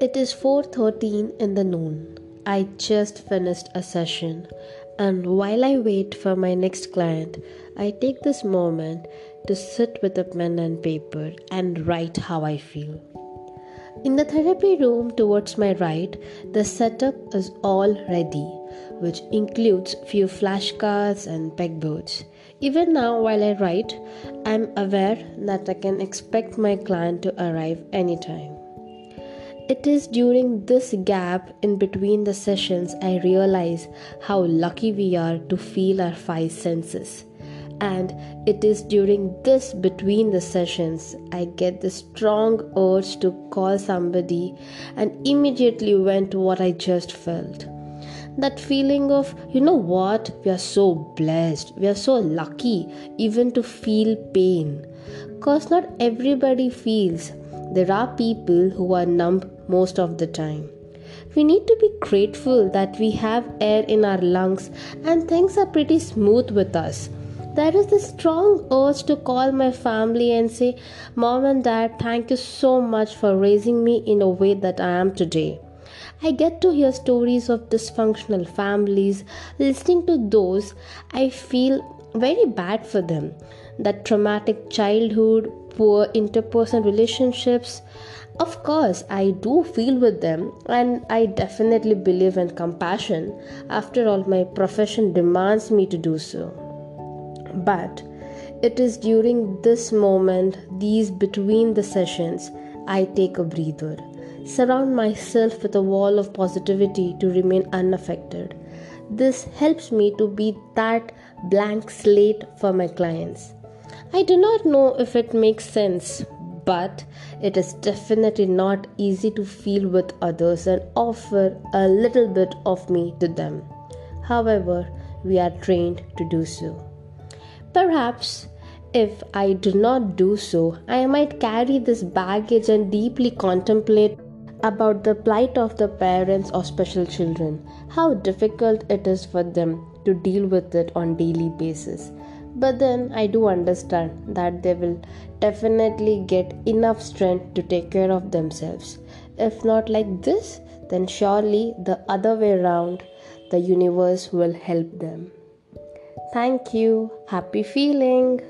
It is 4:13 in the noon. I just finished a session and while I wait for my next client, I take this moment to sit with a pen and paper and write how I feel. In the therapy room towards my right, the setup is all ready, which includes few flashcards and pegboards. Even now, while I write, I'm aware that I can expect my client to arrive anytime. It is during this gap in between the sessions I realize how lucky we are to feel our five senses. And it is during this between the sessions I get the strong urge to call somebody and immediately went to what I just felt. That feeling of, you know what, we are so blessed, we are so lucky even to feel pain. Because not everybody feels. There are people who are numb most of the time. We need to be grateful that we have air in our lungs and things are pretty smooth with us. There is this strong urge to call my family and say, Mom and Dad, thank you so much for raising me in a way that I am today. I get to hear stories of dysfunctional families. Listening to those, I feel very bad for them. That traumatic childhood, poor interpersonal relationships. Of course, I do feel with them, and I definitely believe in compassion. After all, my profession demands me to do so. But it is during this moment, these between the sessions, I take a breather. Surround myself with a wall of positivity to remain unaffected. This helps me to be that blank slate for my clients. I do not know if it makes sense, but it is definitely not easy to feel with others and offer a little bit of me to them. However, we are trained to do so. Perhaps if I do not do so, I might carry this baggage and deeply contemplate about the plight of the parents of special children, how difficult it is for them to deal with it on daily basis but then I do understand that they will definitely get enough strength to take care of themselves. If not like this, then surely the other way around, the universe will help them. Thank you. Happy feeling.